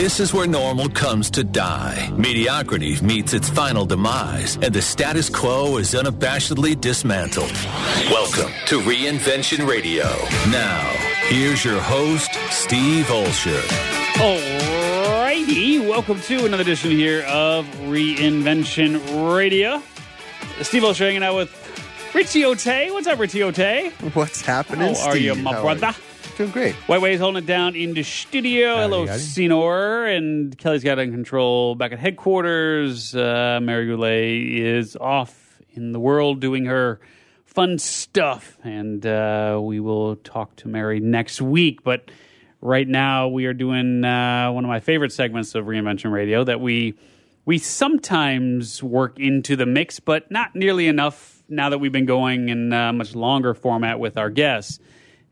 This is where normal comes to die. Mediocrity meets its final demise, and the status quo is unabashedly dismantled. Welcome to Reinvention Radio. Now, here's your host, Steve Olsher. Alrighty, welcome to another edition here of Reinvention Radio. Steve Olsher hanging out with Richie Ote. What's up, Richie Ote? What's happening? How are you, my How are brother? you? Doing great. White Way's holding it down in the studio. Hello, howdy. Senor. And Kelly's got it in control back at headquarters. Uh, Mary Goulet is off in the world doing her fun stuff. And uh, we will talk to Mary next week. But right now, we are doing uh, one of my favorite segments of Reinvention Radio that we we sometimes work into the mix, but not nearly enough now that we've been going in a much longer format with our guests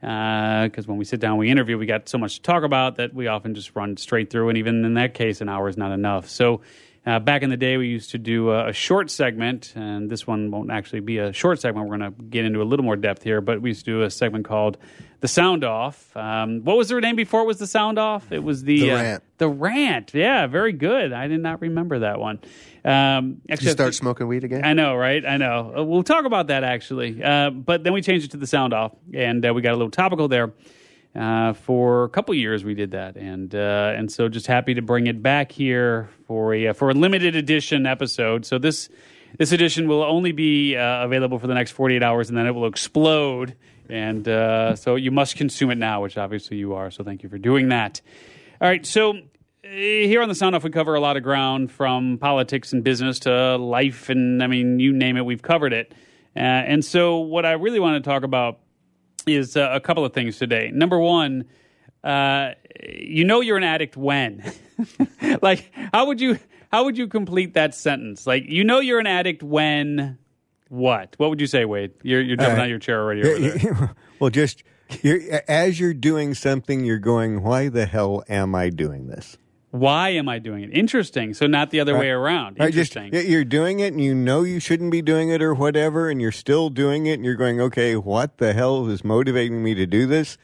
because when we sit down, we interview, we got so much to talk about that we often just run straight through, and even in that case, an hour is not enough. So. Uh, back in the day, we used to do a, a short segment, and this one won't actually be a short segment. We're going to get into a little more depth here, but we used to do a segment called "The Sound Off." Um, what was their name before it was the Sound Off? It was the The uh, Rant. The rant. Yeah, very good. I did not remember that one. Um, Did actually, you start smoking weed again? I know, right? I know. Uh, We'll talk about that actually. Uh, but then we changed it to the sound off, and uh, we got a little topical there. Uh, for a couple years, we did that, and uh, and so just happy to bring it back here for a for a limited edition episode. So this this edition will only be uh, available for the next forty eight hours, and then it will explode. And uh, so you must consume it now, which obviously you are. So thank you for doing that. All right, so uh, here on the Sound Off, we cover a lot of ground from politics and business to life, and I mean, you name it, we've covered it. Uh, and so, what I really want to talk about is uh, a couple of things today. Number one, uh, you know you're an addict when, like, how would you how would you complete that sentence? Like, you know you're an addict when what? What would you say, Wade? You're you're jumping Uh, out of your chair already. Well, just you're, as you're doing something, you're going, "Why the hell am I doing this?" Why am I doing it? Interesting. So not the other way around. Just Interesting. you're doing it, and you know you shouldn't be doing it, or whatever, and you're still doing it, and you're going, "Okay, what the hell is motivating me to do this?"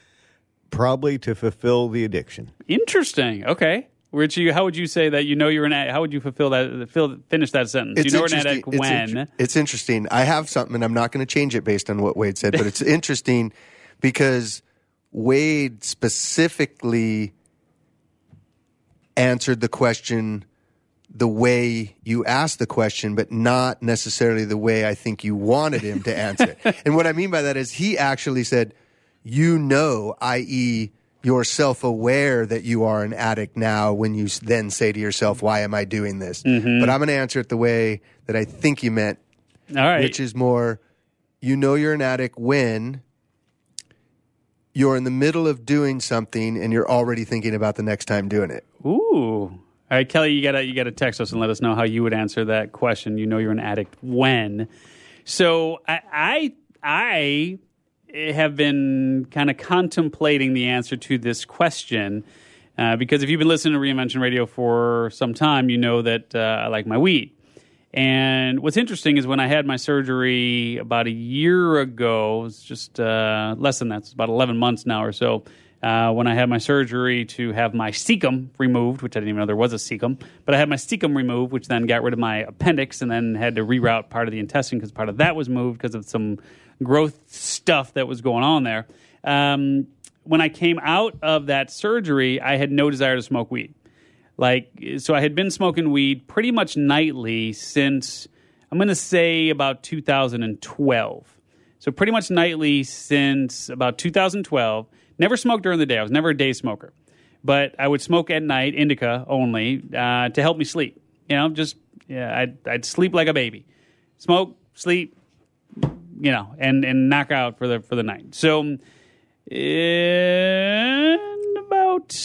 Probably to fulfill the addiction. Interesting. Okay. Richie, how would you say that you know you're an addict? How would you fulfill that? Fill, finish that sentence. you know you're an addict it's when. inter- it's interesting. I have something, and I'm not going to change it based on what Wade said, but it's interesting because Wade specifically answered the question the way you asked the question, but not necessarily the way I think you wanted him to answer it. and what I mean by that is he actually said, you know, i.e., you're self aware that you are an addict now when you then say to yourself, why am I doing this? Mm-hmm. But I'm going to answer it the way that I think you meant, All right. which is more, you know, you're an addict when you're in the middle of doing something and you're already thinking about the next time doing it. Ooh. All right, Kelly, you gotta you gotta text us and let us know how you would answer that question. You know you're an addict when. So I I, I have been kind of contemplating the answer to this question. Uh, because if you've been listening to Reinvention Radio for some time, you know that uh, I like my weed. And what's interesting is when I had my surgery about a year ago, it's just uh, less than that, it's about 11 months now or so. Uh, when I had my surgery to have my cecum removed, which I didn't even know there was a cecum, but I had my cecum removed, which then got rid of my appendix and then had to reroute part of the intestine because part of that was moved because of some growth stuff that was going on there. Um, when I came out of that surgery, I had no desire to smoke weed. Like so i had been smoking weed pretty much nightly since i'm going to say about 2012 so pretty much nightly since about 2012 never smoked during the day. I was never a day smoker. But i would smoke at night indica only uh, to help me sleep. You know just yeah I'd, I'd sleep like a baby. Smoke sleep you know and and knock out for the for the night so in about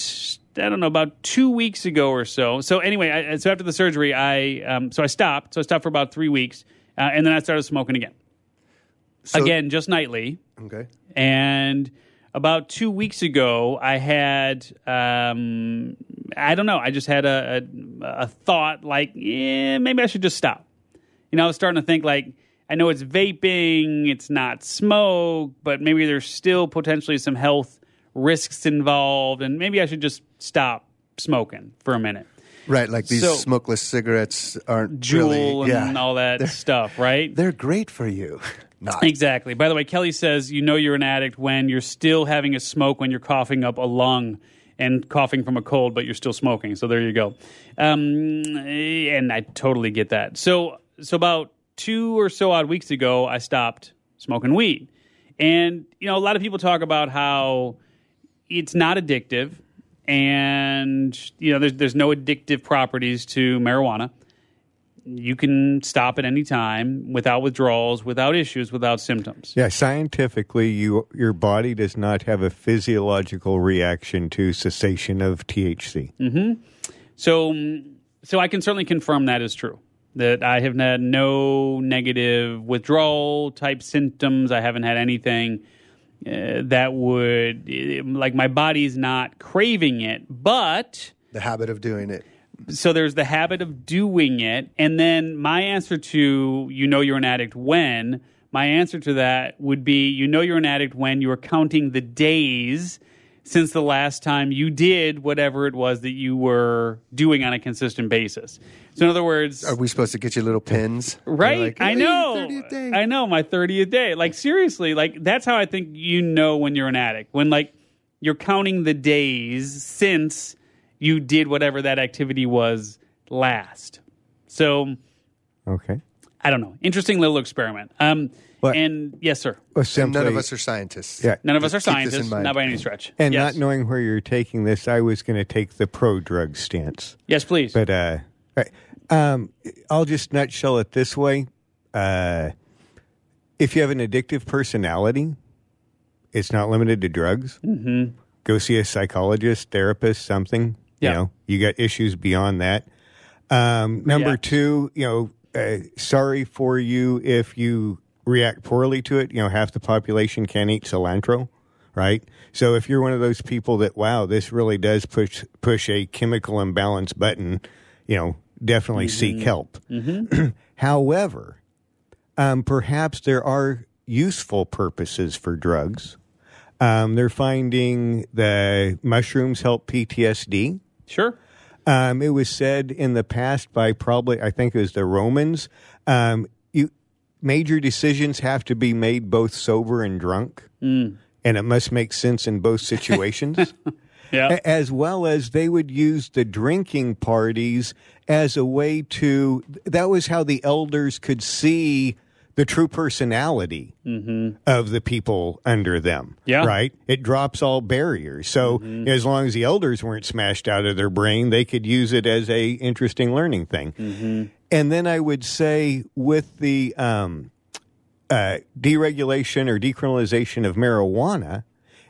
I don't know about two weeks ago or so. So anyway, I, so after the surgery, I um, so I stopped. So I stopped for about three weeks, uh, and then I started smoking again. So- again, just nightly. Okay. And about two weeks ago, I had um, I don't know. I just had a, a, a thought like, yeah, maybe I should just stop. You know, I was starting to think like, I know it's vaping, it's not smoke, but maybe there's still potentially some health risks involved, and maybe I should just stop smoking for a minute. Right, like these So- smokeless cigarettes aren't Juul really, and yeah, all that stuff, right? they're great for you. Not. Exactly. By the way, Kelly says you know you're an addict when you're still having a smoke when you're coughing up a lung and coughing from a cold, but you're still smoking. So there you go. Um, and I totally get that. So so about two or so odd weeks ago, I stopped smoking weed, and you know a lot of people talk about how it's not addictive, and you know there's there's no addictive properties to marijuana you can stop at any time without withdrawals, without issues, without symptoms. Yeah, scientifically, you your body does not have a physiological reaction to cessation of THC. Hmm. So, so I can certainly confirm that is true. That I have had no negative withdrawal type symptoms. I haven't had anything uh, that would like my body's not craving it, but the habit of doing it. so there's the habit of doing it and then my answer to you know you're an addict when my answer to that would be you know you're an addict when you're counting the days since the last time you did whatever it was that you were doing on a consistent basis so in other words Are we supposed to get you little pins? Right, You're like, I "Hey, know. 30th day." I know my thirtieth day. Like seriously, like that's how I think you know when you're an addict. When like you're counting the days since you did whatever that activity was last. So Okay. I don't know. Interesting little experiment. Um, But- and yes, sir. Well, And none of us are scientists. Yeah. None of us are Just keep this in scientists, mind. not by any stretch. and yes. not knowing where you're taking this, I was going to take the pro drug stance. yes, please. But uh, right. Um, I'll just nutshell it this way: uh, if you have an addictive personality, it's not limited to drugs. Mm-hmm. Go see a psychologist, therapist, something. Yeah. You know, you got issues beyond that. Um, number React. two, you know, uh, sorry for you if you react poorly to it. You know, half the population can't eat cilantro, right? So if you're one of those people that, wow, this really does push push a chemical imbalance button, you know, definitely seek help. However, um, perhaps there are useful purposes for drugs. Um, they're finding the mushrooms help PTSD. sure. Um, it was said in the past by probably, I think it was the Romans, um, you, major decisions have to be made both sober and drunk, and it must make sense in both situations. Yeah. As well as they would use the drinking parties as a way to that was how the elders could see the true personality of the people under them Yeah. right? It drops all barriers. So as long as the elders weren't smashed out of their brain they could use it as a interesting learning thing. And then i would say with the um, uh, deregulation or decriminalization of marijuana,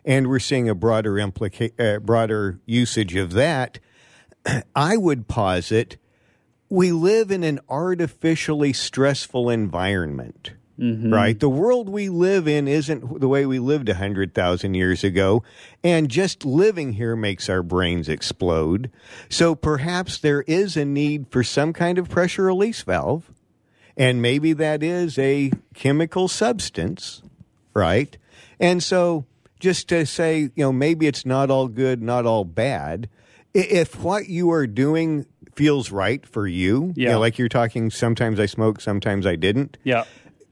and we're seeing a broader implica- uh, broader usage of that. I would posit we live in an artificially stressful environment. Mm-hmm. Right? The world we live in isn't the way we lived 100,000 years ago, and just living here makes our brains explode. So perhaps there is a need for some kind of pressure release valve and maybe that is a chemical substance, right? And so, just to say, you know, maybe it's not all good, not all bad. If what you are doing feels right for you, you Yeah. know, like you're talking, sometimes I smoke, sometimes I didn't. Yeah.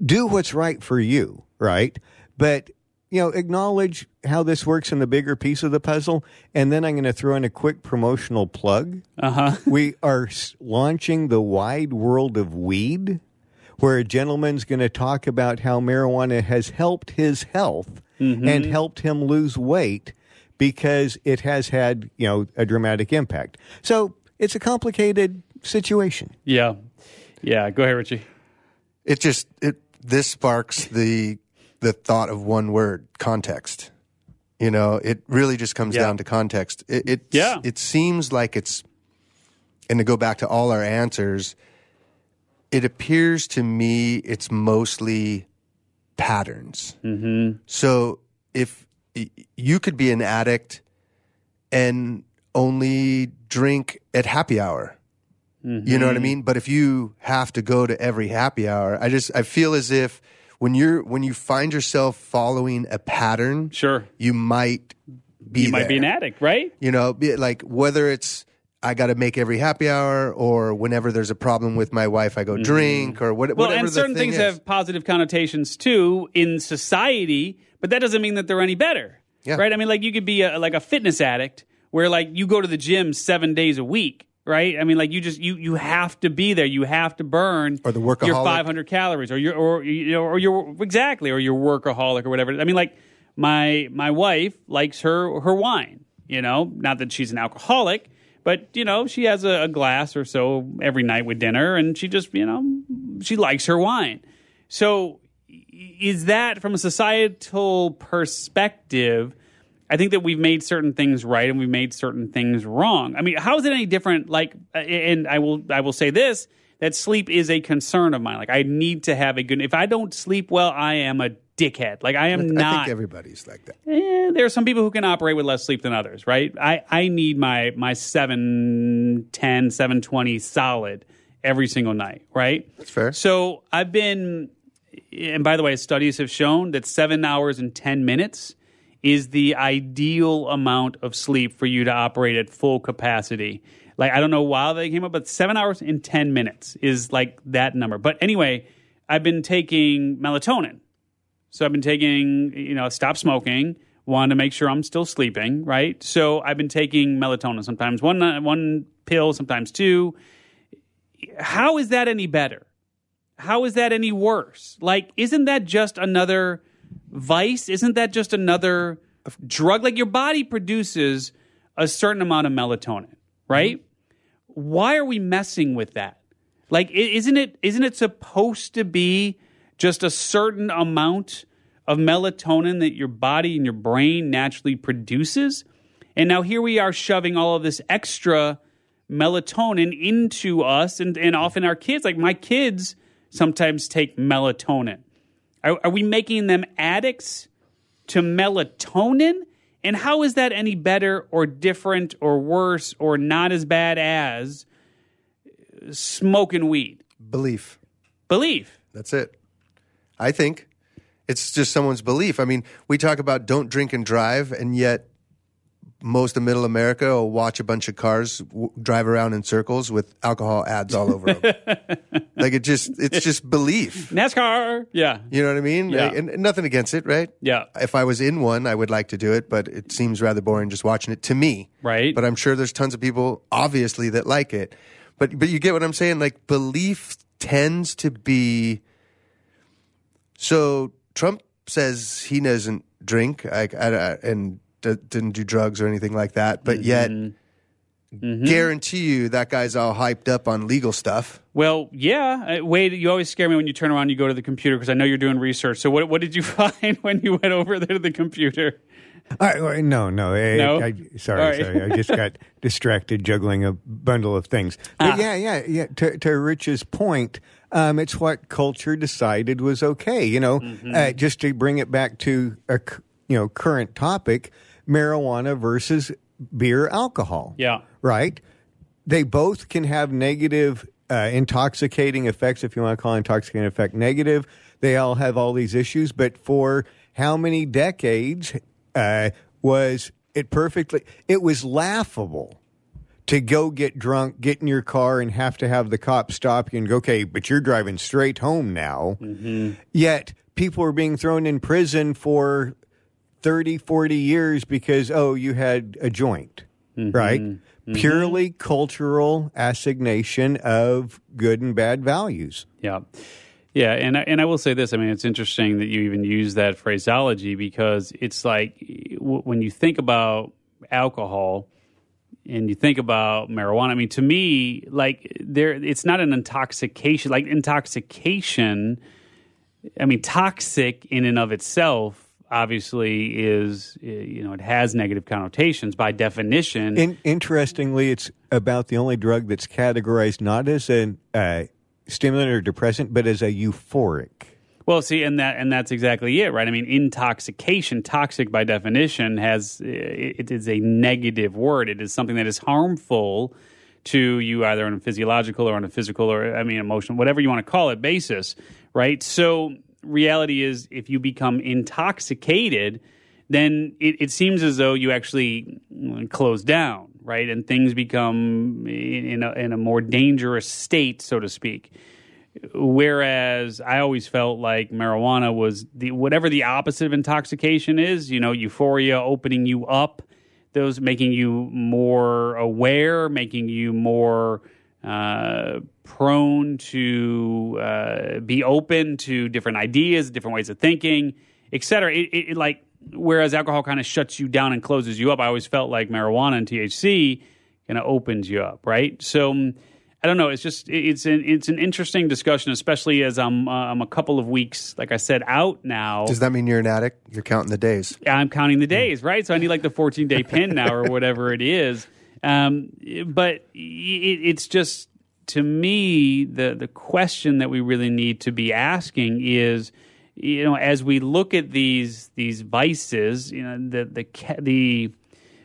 Do what's right for you, right? But you know, acknowledge how this works in the bigger piece of the puzzle, and then I'm going to throw in a quick promotional plug Uh huh. we are launching the wide world of weed, where a gentleman's going to talk about how marijuana has helped his health and helped him lose weight because it has had you know a dramatic impact. So it's a complicated situation. Yeah. Yeah. Go ahead, Richie. It just it this sparks the the thought of one word context. You know, it really just comes Yeah. down to context. It it Yeah. it seems like it's and to go back to all our answers, it appears to me it's mostly patterns. Mm-hmm. So if you could be an addict and only drink at happy hour, you know what I mean? But if you have to go to every happy hour, I just I feel as if when you're when you find yourself following a pattern, Sure. you might be you might be an addict, right? You know, be- like whether it's I got to make every happy hour, or whenever there's a problem with my wife, I go drink, or what, Mm-hmm. Well, whatever and the certain thing things is. have positive connotations too in society, but that doesn't mean that they're any better. Yeah. Right? I mean, like you could be a, like a fitness addict where like you go to the gym seven days a week. Right? I mean, like you just you you have to be there. You have to burn Or the your workaholic. 500 calories, or your or you know, or your exactly, or your workaholic, or whatever. I mean, like my my wife likes her her wine. You know, not that she's an alcoholic, but you know, she has a, a glass or so every night with dinner, and she just you know she likes her wine. So, is that from a societal perspective? I think that we've made certain things right and we've made certain things wrong. I mean, how is it any different? Like, uh, and I will, I will say this: that sleep is a concern of mine. Like, I need to have a good. If I don't sleep well, I am a dickhead. Like, I am I not. think everybody's like that. Eh, there are some people who can operate with less sleep than others, right? I, I need my my 710, 720 solid every single night, right? That's fair. So I've been, and by the way, studies have shown that seven hours and 10 minutes is the ideal amount of sleep for you to operate at full capacity. Like, I don't know why they came up, but seven hours and 10 minutes is like that number. But anyway, I've been taking melatonin. So I've been taking, you know, stop smoking, wanted to make sure I'm still sleeping, right? So I've been taking melatonin, sometimes one one pill, sometimes two. How is that any better? How is that any worse? Like, isn't that just another vice? Isn't that just another drug? Like, your body produces a certain amount of melatonin, right? Mm-hmm. Why are we messing with that? Like, isn't it isn't it supposed to be just a certain amount of melatonin that your body and your brain naturally produces? And now here we are shoving all of this extra melatonin into us and, and often our kids. Like my kids sometimes take melatonin. Are, are we making them addicts to melatonin? And how is that any better or different or worse or not as bad as smoking weed? Belief. Belief. That's it. I think it's just someone's belief. I mean, we talk about don't drink and drive, and yet most of middle America will watch a bunch of cars w- drive around in circles with alcohol ads all over them. like it just, it's just belief. NASCAR. Yeah. You know what I mean? Yeah. Like, and, and nothing against it, right? Yeah. If I was in one, I would like to do it, but it seems rather boring just watching it to me. Right. But I'm sure there's tons of people, obviously, that like it. But but you get what I'm saying? Like belief tends to be. So Trump says he doesn't drink, like, I, I- and d- didn't do drugs or anything like that. But yet, guarantee you that guy's all hyped up on legal stuff. Well, yeah. Uh, Wade, you always scare me when you turn around and you go to the computer because I know you're doing research. So, what, what did you find when you went over there to the computer? I, I- no, no. I, No? I, sorry, All right. sorry. I just got distracted juggling a bundle of things. But Ah. yeah, yeah, yeah. To, to Rich's point, um, it's what culture decided was okay. You know, Mm-hmm. uh, just to bring it back to a you know current topic: marijuana versus beer alcohol. Yeah. right. They both can have negative. Uh, intoxicating effects, if you want to call intoxicating effect negative, they all have all these issues. But for how many decades uh, was it perfectly? It was laughable to go get drunk, get in your car, and have to have the cop stop you and go, okay, but you're driving straight home now. Yet people were being thrown in prison for 30, 40 years because, oh, you had a joint, mm-hmm. right? Mm-hmm. Purely cultural assignation of good and bad values. Yeah. Yeah, and I, and I will say this. I mean, it's interesting that you even use that phraseology because it's like w- when you think about alcohol and you think about marijuana. I mean, to me, like there, it's not an intoxication. Like intoxication, I mean, toxic in and of itself. Obviously, is uh, you know it has negative connotations by definition. In, interestingly, it's about the only drug that's categorized not as a uh, stimulant or depressant, but as a euphoric. Well, see, and that and that's exactly it, right? I mean, intoxication, toxic by definition, has it is a negative word. It is something that is harmful to you, either on a physiological or on a physical or I mean, emotional, whatever you want to call it, basis, right? So, reality is, if you become intoxicated, then it, it seems as though you actually close down, right? And things become in a, in a more dangerous state, so to speak. Whereas I always felt like marijuana was the whatever the opposite of intoxication is, you know, euphoria opening you up, those making you more aware, making you more uh, prone to uh, be open to different ideas, different ways of thinking, et cetera. It, it, it like whereas alcohol kind of shuts you down and closes you up. I always felt like marijuana and THC kind of opens you up, right? So um, I don't know. It's just it's an it's an interesting discussion, especially as I'm uh, I'm a couple of weeks, like I said, out now. Does that mean you're an addict? You're counting the days. I'm counting the days, right? So I need like the 14 day pin now or whatever it is. Um, but it, it's just to me the the question that we really need to be asking is you know as we look at these these vices you know the the the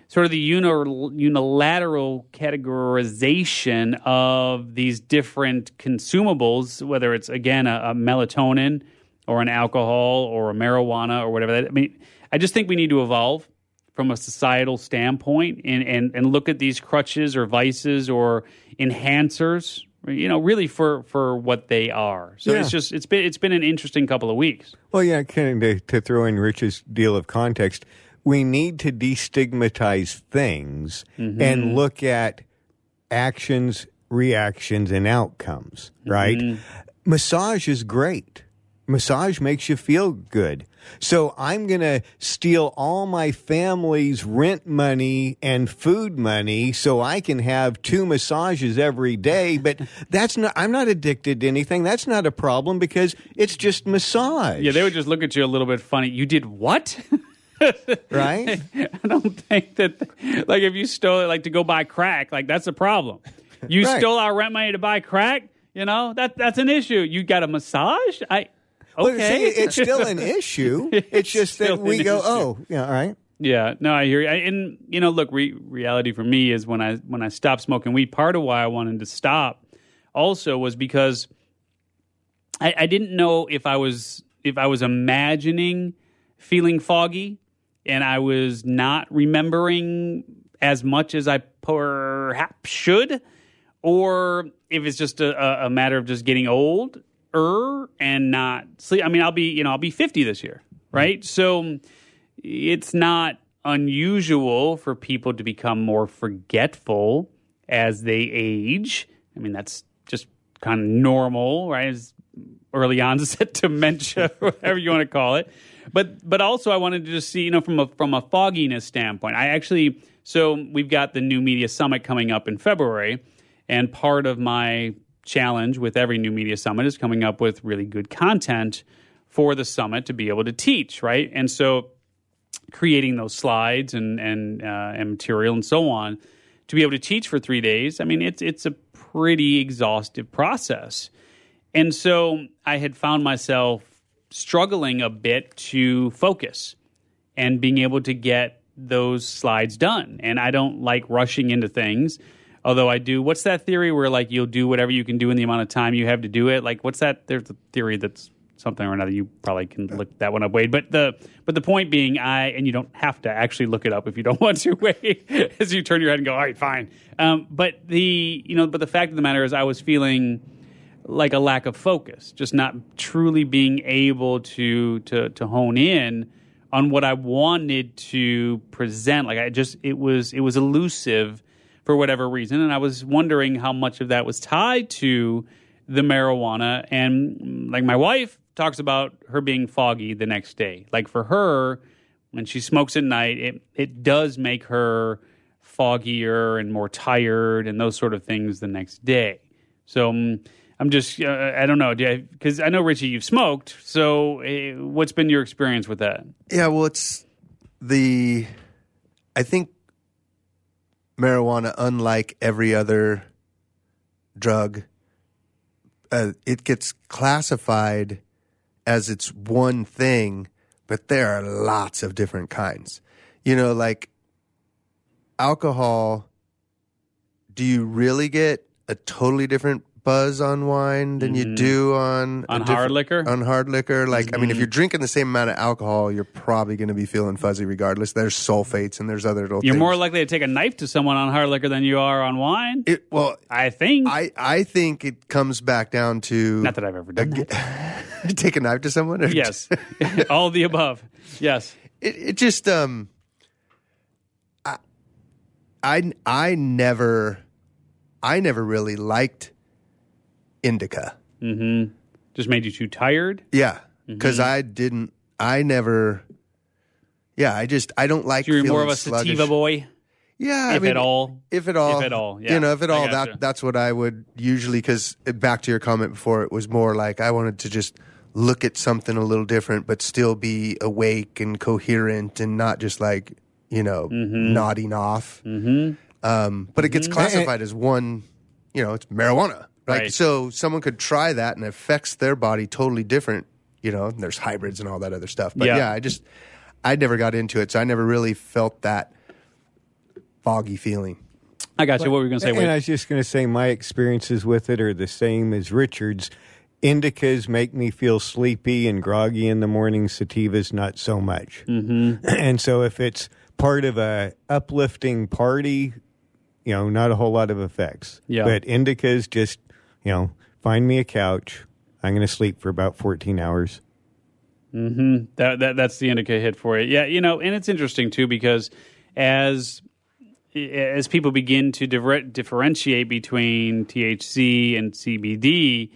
sort of the unilateral categorization of these different consumables whether it's again a, a melatonin or an alcohol or a marijuana or whatever that I mean I just think we need to evolve from a societal standpoint and, and, and look at these crutches or vices or enhancers you know really for for what they are so Yeah. it's just it's been it's been an interesting couple of weeks Well, yeah, kind of to, to throw in Rich's deal of context, we need to destigmatize things mm-hmm. and look at actions, reactions, and outcomes, right? Mm-hmm. Massage is great. Massage makes you feel good. So I'm going to steal all my family's rent money and food money so I can have two massages every day. But that's not, I'm not addicted to anything. That's not a problem because it's just massage. yeah they would just look at you a little bit funny you did what right? I don't think that, like, if you stole it, like, to go buy crack, like, that's a problem. You Right. stole our rent money to buy crack, you know, that that's an issue. You got a massage? I, okay. it's still an issue. It's, It's just that we go, issue. oh, yeah, all right. Yeah, no, I hear you. I, and you know, look, re- reality for me is when I when I stopped smoking weed. Part of why I wanted to stop also was because I, I didn't know if I was if I was imagining feeling foggy, and I was not remembering as much as I perhaps should, or if it's just a, a matter of just getting old er and not sleep. I mean, I'll be you know I'll be fifty this year, right? So it's not unusual for people to become more forgetful as they age. I mean, that's just kind of normal, right? As early onset dementia, whatever you want to call it. But but also, I wanted to just see, you know, from a from a fogginess standpoint. I actually so we've got the new media summit coming up in February, and part of my challenge with every new media summit is coming up with really good content for the summit to be able to teach, right? And so creating those slides and and uh, and material and so on to be able to teach for three days. I mean, it's it's a pretty exhaustive process, and so I had found myself struggling a bit to focus and being able to get those slides done. And I don't like rushing into things. Although I do, what's that theory where like you'll do whatever you can do in the amount of time you have to do it? Like what's that? There's a theory that's something or another. You probably can look that one up, Wade. But the but the point being, I and you don't have to actually look it up if you don't want to, Wade. as you turn your head and go, all right, fine. Um, but the you know, but the fact of the matter is, I was feeling like a lack of focus, just not truly being able to to to hone in on what I wanted to present. Like I just it was it was elusive for whatever reason, and I was wondering how much of that was tied to the marijuana. And like my wife talks about her being foggy the next day. Like for her, when she smokes at night, it it does make her foggier and more tired and those sort of things the next day. So um, I'm just uh, I don't know because I know Richie you've smoked. So uh, what's been your experience with that? Yeah, well, it's the. I think marijuana, unlike every other drug, uh, it gets classified as it's one thing, but there are lots of different kinds. You know, like alcohol, do you really get a totally different buzz on wine than you do on Mm-hmm. On hard liquor? On hard liquor, like I mean, if Mhm. you're drinking the same amount of alcohol, you're probably going to be feeling fuzzy regardless. There's sulfates and there's other little. You're things. more likely to take a knife to someone on hard liquor than you are on wine. It, well, I think. I I think it comes back down to Not that I've ever done that. take a knife to someone. Or Yes, all the above. Yes. it, it just um I, I I never I never really liked indica. Mm-hmm. Just made you too tired. Yeah, Mm-hmm. because I didn't. I never. Yeah, I just I don't like. So you're more of a sativa boy, Yeah, I if mean, at all. If at all. If at all, yeah. You know, if at all, that that's what I would usually. Because back to your comment before, it was more like I wanted to just look at something a little different, but still be awake and coherent, and not just like you know Mm-hmm. nodding off. Mm-hmm. Um, but it gets classified as one. You know, it's marijuana. Like Right. so, someone could try that and it affects their body totally different. You know, and there's hybrids and all that other stuff. But Yeah. yeah, I just I never got into it, so I never really felt that foggy feeling. I got you. What were you going to say? And Wade? I was just going to say my experiences with it are the same as Richard's. Indicas make me feel sleepy and groggy in the morning. Sativas not so much. Mm-hmm. And so if it's part of a uplifting party, you know, not a whole lot of effects. Yeah. But indicas just, you know, find me a couch. I'm going to sleep for about 14 hours. That, that that's the indica hit for it. Yeah, you know, and it's interesting too because as as people begin to differ- differentiate between THC and CBD,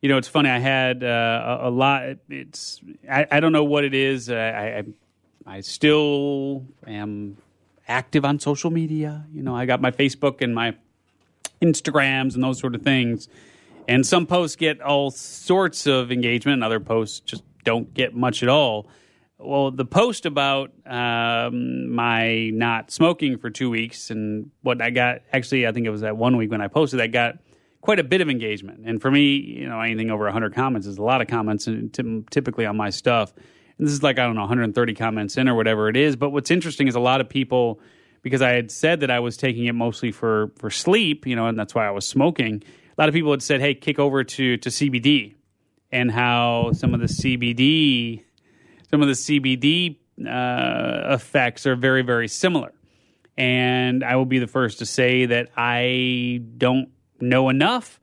you know, it's funny. I had uh, a, a lot. It's I, I don't know what it is. Uh, I, I I still am active on social media. You know, I got my Facebook and my Instagrams and those sort of things. And some posts get all sorts of engagement, and other posts just don't get much at all. Well, the post about um, my not smoking for two weeks and what I got actually, I think it was that one week when I posted that got quite a bit of engagement. And for me, you know, anything over 100 comments is a lot of comments, and ty- typically on my stuff. And this is like, I don't know, 130 comments in or whatever it is. But what's interesting is a lot of people, because I had said that I was taking it mostly for, for sleep, you know, and that's why I was smoking. A lot of people had said, hey, kick over to, to CBD and how some of the CBD some of the CBD uh, effects are very, very similar. And I will be the first to say that I don't know enough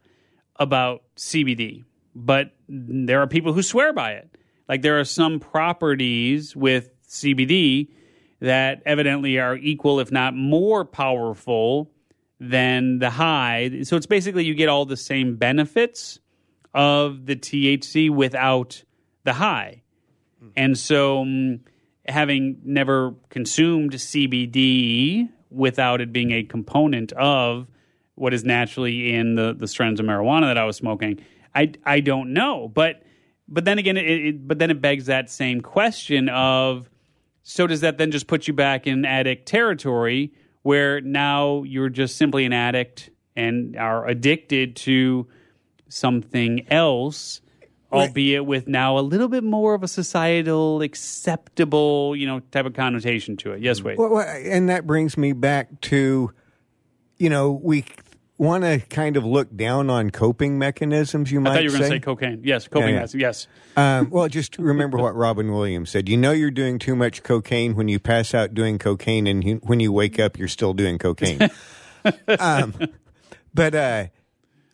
about CBD, but there are people who swear by it. Like there are some properties with CBD that evidently are equal, if not more powerful than the high. So it's basically you get all the same benefits of the THC without the high. And so, um, having never consumed CBD without it being a component of what is naturally in the, the strands of marijuana that I was smoking, I, I don't know. But but then again, it, it, but then it begs that same question of so does that then just put you back in addict territory where now you're just simply an addict and are addicted to something else? albeit with now a little bit more of a societal acceptable, you know, type of connotation to it. Yes, mm-hmm. Wade. Well, well, and that brings me back to, you know, we want to kind of look down on coping mechanisms. You I might thought you were going say. to say cocaine. Yes, coping. yeah. Yes, yes. Um, well, just remember what Robin Williams said. You know you're doing too much cocaine when you pass out doing cocaine, and you, when you wake up, you're still doing cocaine. um, but uh,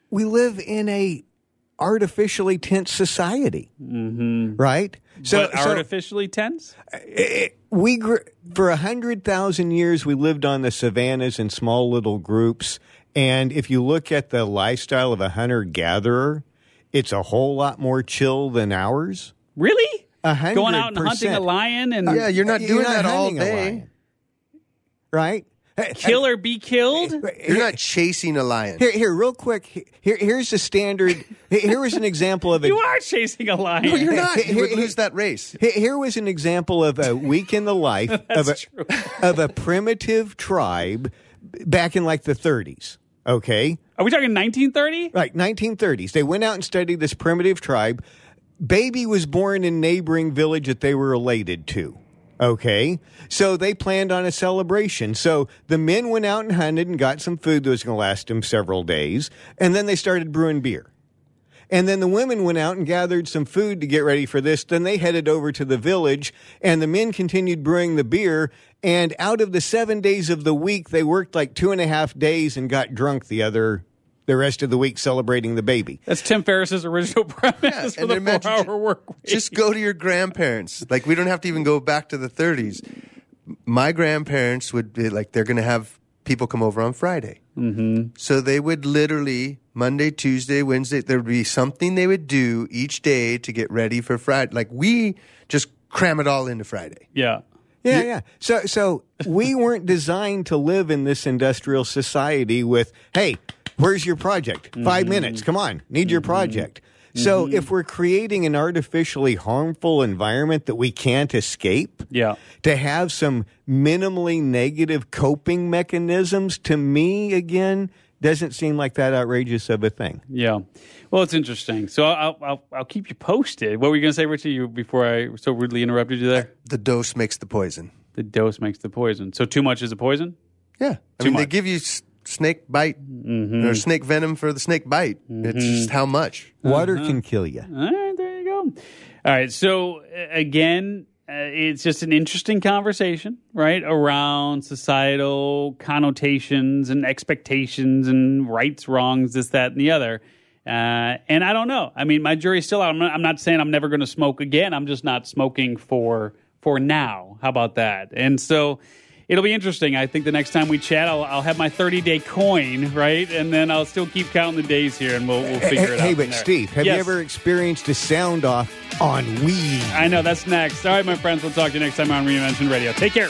we live in a artificially tense society, mm-hmm. right? but artificially tense. we gr- for a hundred thousand years we lived on the savannas in small little groups, and if you look at the lifestyle of a hunter gatherer, it's a whole lot more chill than ours. Really? A hundred Going out and hunting a percent. lion and Yeah, you're not You're doing not that all hunting a day. lion, right? kill or be killed. You're not chasing a lion. Here, here, real quick. Here, here's the standard. Here was an example of a. You are chasing a lion. No, you're not. You would lose that race. Here- Here was an example of a week in the life of a true. of a primitive tribe back in like the 30s. Okay, Are we talking 1930? Right, 1930s. They went out and studied this primitive tribe. Baby was born in neighboring village that they were related to. Okay. So they planned on a celebration. So the men went out and hunted and got some food that was going to last them several days. And then they started brewing beer. And then the women went out and gathered some food to get ready for this. Then they headed over to the village and the men continued brewing the beer. And out of the seven days of the week, they worked like two and a half days and got drunk the other the rest of the week celebrating the baby. That's Tim Ferriss's original premise Yeah, for and the imagine four-hour work week. Just go to your grandparents. Like we don't have to even go back to the 30s. My grandparents would be like they're going to have people come over on Friday. Mm-hmm. So they would literally Monday, Tuesday, Wednesday. There would be something they would do each day to get ready for Friday. Like we just cram it all into Friday. yeah. Yeah, yeah. So, so we weren't designed to live in this industrial society with, hey, where's your project? 5 minutes. Come on, need your project. So, mm-hmm. if we're creating an artificially harmful environment that we can't escape, Yeah. to have some minimally negative coping mechanisms, to me, again, doesn't seem like that outrageous of a thing. Yeah. Well, it's interesting. So I'll, I'll, I'll keep you posted. What were you going to say, Richie, you, before I so rudely interrupted you there? The dose makes the poison. The dose makes the poison. So too much is a poison? Yeah, I Too mean they give you s- snake bite or snake venom for the snake bite. It's just how much. Water can kill you. All right, there you go. All right. So uh, again, uh, it's just an interesting conversation, right, around societal connotations and expectations and rights, wrongs, this, that, and the other. Uh, and I don't know. I mean, my jury's still out. I'm not, I'm not saying I'm never going to smoke again. I'm just not smoking for for now. How about that? And so. It'll be interesting. I think the next time we chat, I'll, I'll have my 30 day coin, right? And then I'll still keep counting the days here and we'll, we'll figure it out. Hey, but. Steve, have Yes. you ever experienced a sound off on weed? I know that's next. All right, my friends, we'll talk to you next time on Reinvention Radio. Take care.